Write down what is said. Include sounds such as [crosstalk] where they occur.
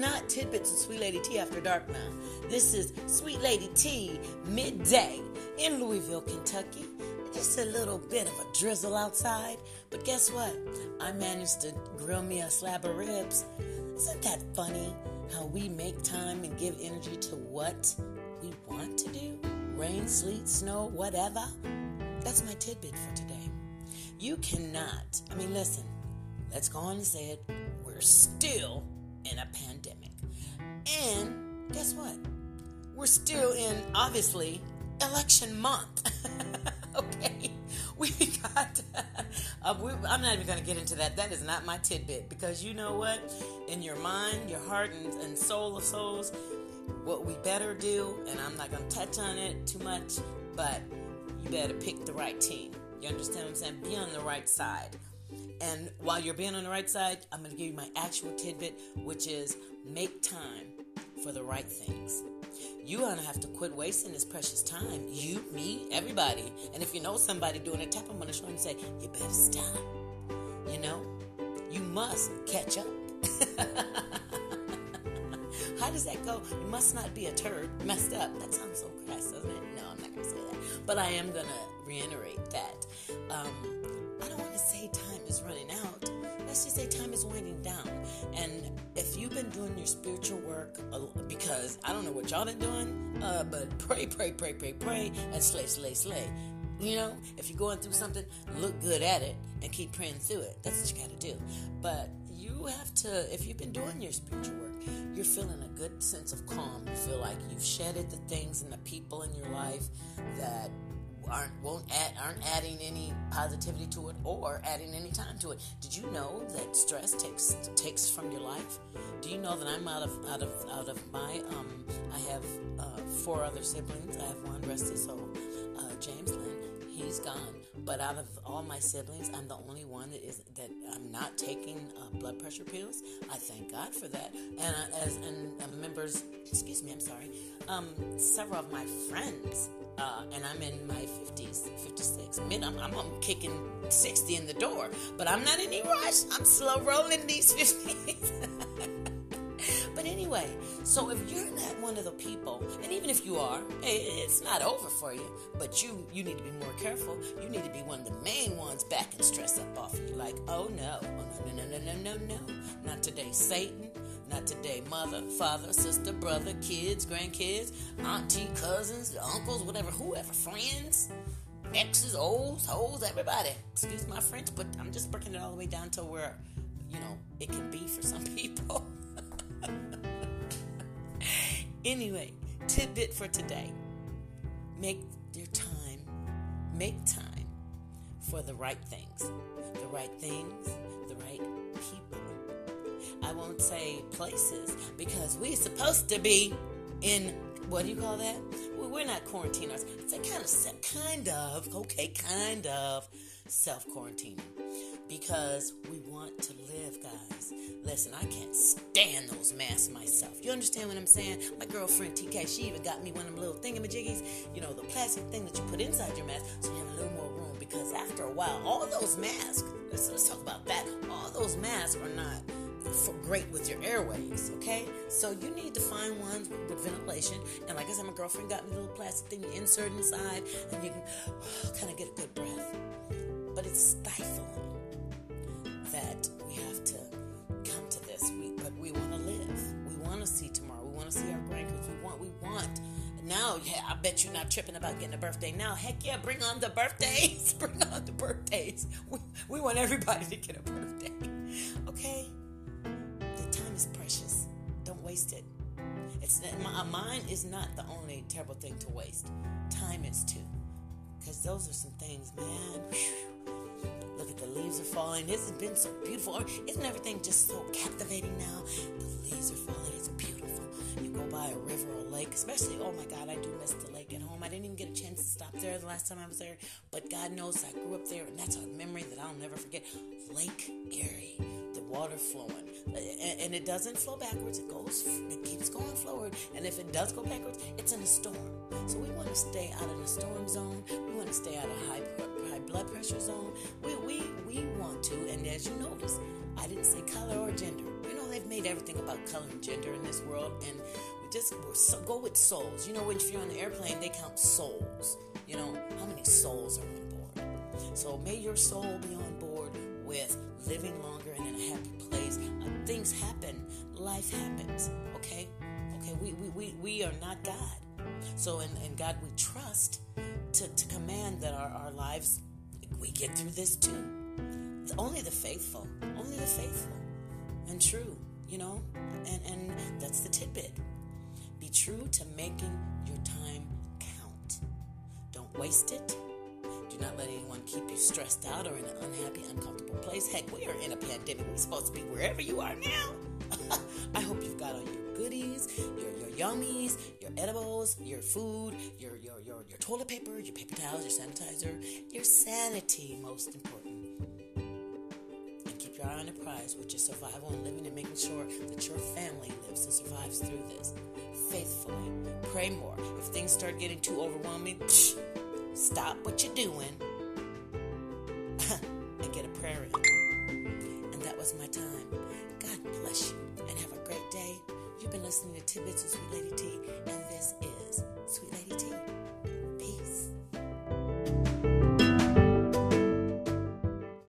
Not Tidbits of Sweet Lady Tea After Dark now. This is Sweet Lady Tea midday in Louisville, Kentucky. Just a little bit of a drizzle outside. But guess what? I managed to grill me a slab of ribs. Isn't that funny how we make time and give energy to what we want to do? Rain, sleet, snow, whatever. That's my tidbit for today. You cannot, I mean, listen, let's go on and say it. We're still in a pandemic. And guess what? We're still in, obviously, election month. [laughs] okay? We got, [laughs] uh, we, I'm not even going to get into that. That is not my tidbit because you know what? In your mind, your heart, and, and soul of souls, what we better do, and I'm not going to touch on it too much, but you better pick the right team. You understand what I'm saying? Be on the right side. And while you're being on the right side, I'm going to give you my actual tidbit, which is make time for the right things. You're going to have to quit wasting this precious time. You, me, everybody. And if you know somebody doing it, tap them on the shoulder and say, You better stop. You know, you must catch up. [laughs] How does that go? You must not be a turd messed up. That sounds so crass, doesn't it? No, I'm not going to say that. But I am going to reiterate that. Um, just say time is winding down. And if you've been doing your spiritual work, because I don't know what y'all been doing, uh, but pray, pray, pray, pray, pray, and slay, slay, slay. You know, if you're going through something, look good at it and keep praying through it. That's what you got to do. But you have to, if you've been doing your spiritual work, you're feeling a good sense of calm. You feel like you've shedded the things and the people in your life that aren't won't add, aren't adding any positivity to it or adding any time to it. Did you know that stress takes takes from your life? Do you know that I'm out of out of out of my um I have uh, four other siblings. I have one rest his soul, uh, James Lynn. He's gone. But out of all my siblings, I'm the only one that is that I'm not taking uh, blood pressure pills. I thank God for that. And uh, as and uh, members, excuse me, I'm sorry. Um, several of my friends uh, and I'm in my 50s, 56. Mid, I'm, I'm, I'm, kicking 60 in the door, but I'm not in any rush. I'm slow rolling these 50s. [laughs] anyway, so if you're not one of the people, and even if you are, it's not over for you. But you you need to be more careful. You need to be one of the main ones backing stress up off of you. Like, oh no, oh no, no, no, no, no, no, no, not today, Satan. Not today. Mother, father, sister, brother, kids, grandkids, auntie, cousins, uncles, whatever, whoever, friends, exes, olds, hoes, everybody. Excuse my French, but I'm just breaking it all the way down to where, you know, it can be for some [laughs] people. Anyway, tidbit for today. Make your time, make time for the right things. The right things, the right people I won't say places because we're supposed to be in what do you call that? We're not quarantiners. It's a kind of kind of okay, kind of self quarantining because we want to live, guys. Listen, I can't stand those masks myself. You understand what I'm saying? My girlfriend TK, she even got me one of them little thingamajiggies, you know, the plastic thing that you put inside your mask so you have a little more room because after a while, all those masks, let's, let's talk about that, all those masks are not great with your airways, okay? So you need to find ones with, with, ventilation. And like I said, my girlfriend got me a little plastic thing you insert inside, and you can [sighs] oh, kind of get a good breath. But it's stifling bet you're not tripping about getting a birthday. Now, heck yeah, bring on the birthdays. [laughs] bring on the birthdays. We, we want everybody to get a birthday. Okay? The time is precious. Don't waste it. It's a mind is not the only terrible thing to waste. Time is too, because those are some things, man. Look at the leaves are falling. This has been so beautiful. Isn't everything just so captivating now? The leaves are falling. It's beautiful. Go by a river or lake, especially. Oh my God, I do miss the lake at home. I didn't even get a chance to stop there the last time I was there, but God knows I grew up there, and that's a memory that I'll never forget. Lake Erie the water flowing. And it doesn't flow backwards, it goes, it keeps going forward. And if it does go backwards, it's in a storm. So we want to stay out of the storm zone. We want to stay out of high, high blood pressure zone. We, we, we want to, and as you notice, I didn't say color or gender. Made everything about color and gender in this world, and we just so, go with souls. You know, when you're on the airplane, they count souls. You know, how many souls are on board? So may your soul be on board with living longer and in a happy place. Uh, things happen, life happens, okay? Okay, we, we, we, we are not God. So, in, in God we trust to, to command that our, our lives, we get through this too. It's Only the faithful, only the faithful and true, you know? And, and that's the tidbit. Be true to making your time count. Don't waste it. Do not let anyone keep you stressed out or in an unhappy, uncomfortable place. Heck, we are in a pandemic. We're supposed to be wherever you are now. [laughs] I hope you've got all your goodies, your, your yummies, your edibles, your food, your, your, your, your toilet paper, your paper towels, your sanitizer, your sanity, most important. Your prize, which is survival and living and making sure that your family lives and survives through this faithfully. Pray more. If things start getting too overwhelming, psh, stop what you're doing [laughs] and get a prayer in. And that was my time. God bless you and have a great day. You've been listening to Tidbits with Sweet Lady T, and this is